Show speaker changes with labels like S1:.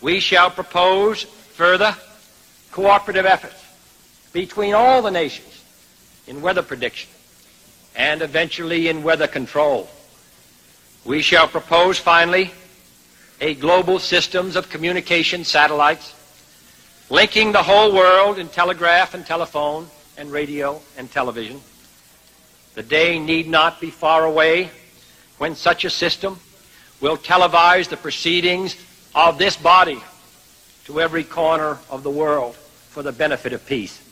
S1: We shall propose further cooperative efforts between all the nations in weather prediction and eventually in weather control. We shall propose, finally, a global systems of communication satellites linking the whole world in telegraph and telephone and radio and television. The day need not be far away when such a system will televise the proceedings of this body to every corner of the world for the benefit of peace.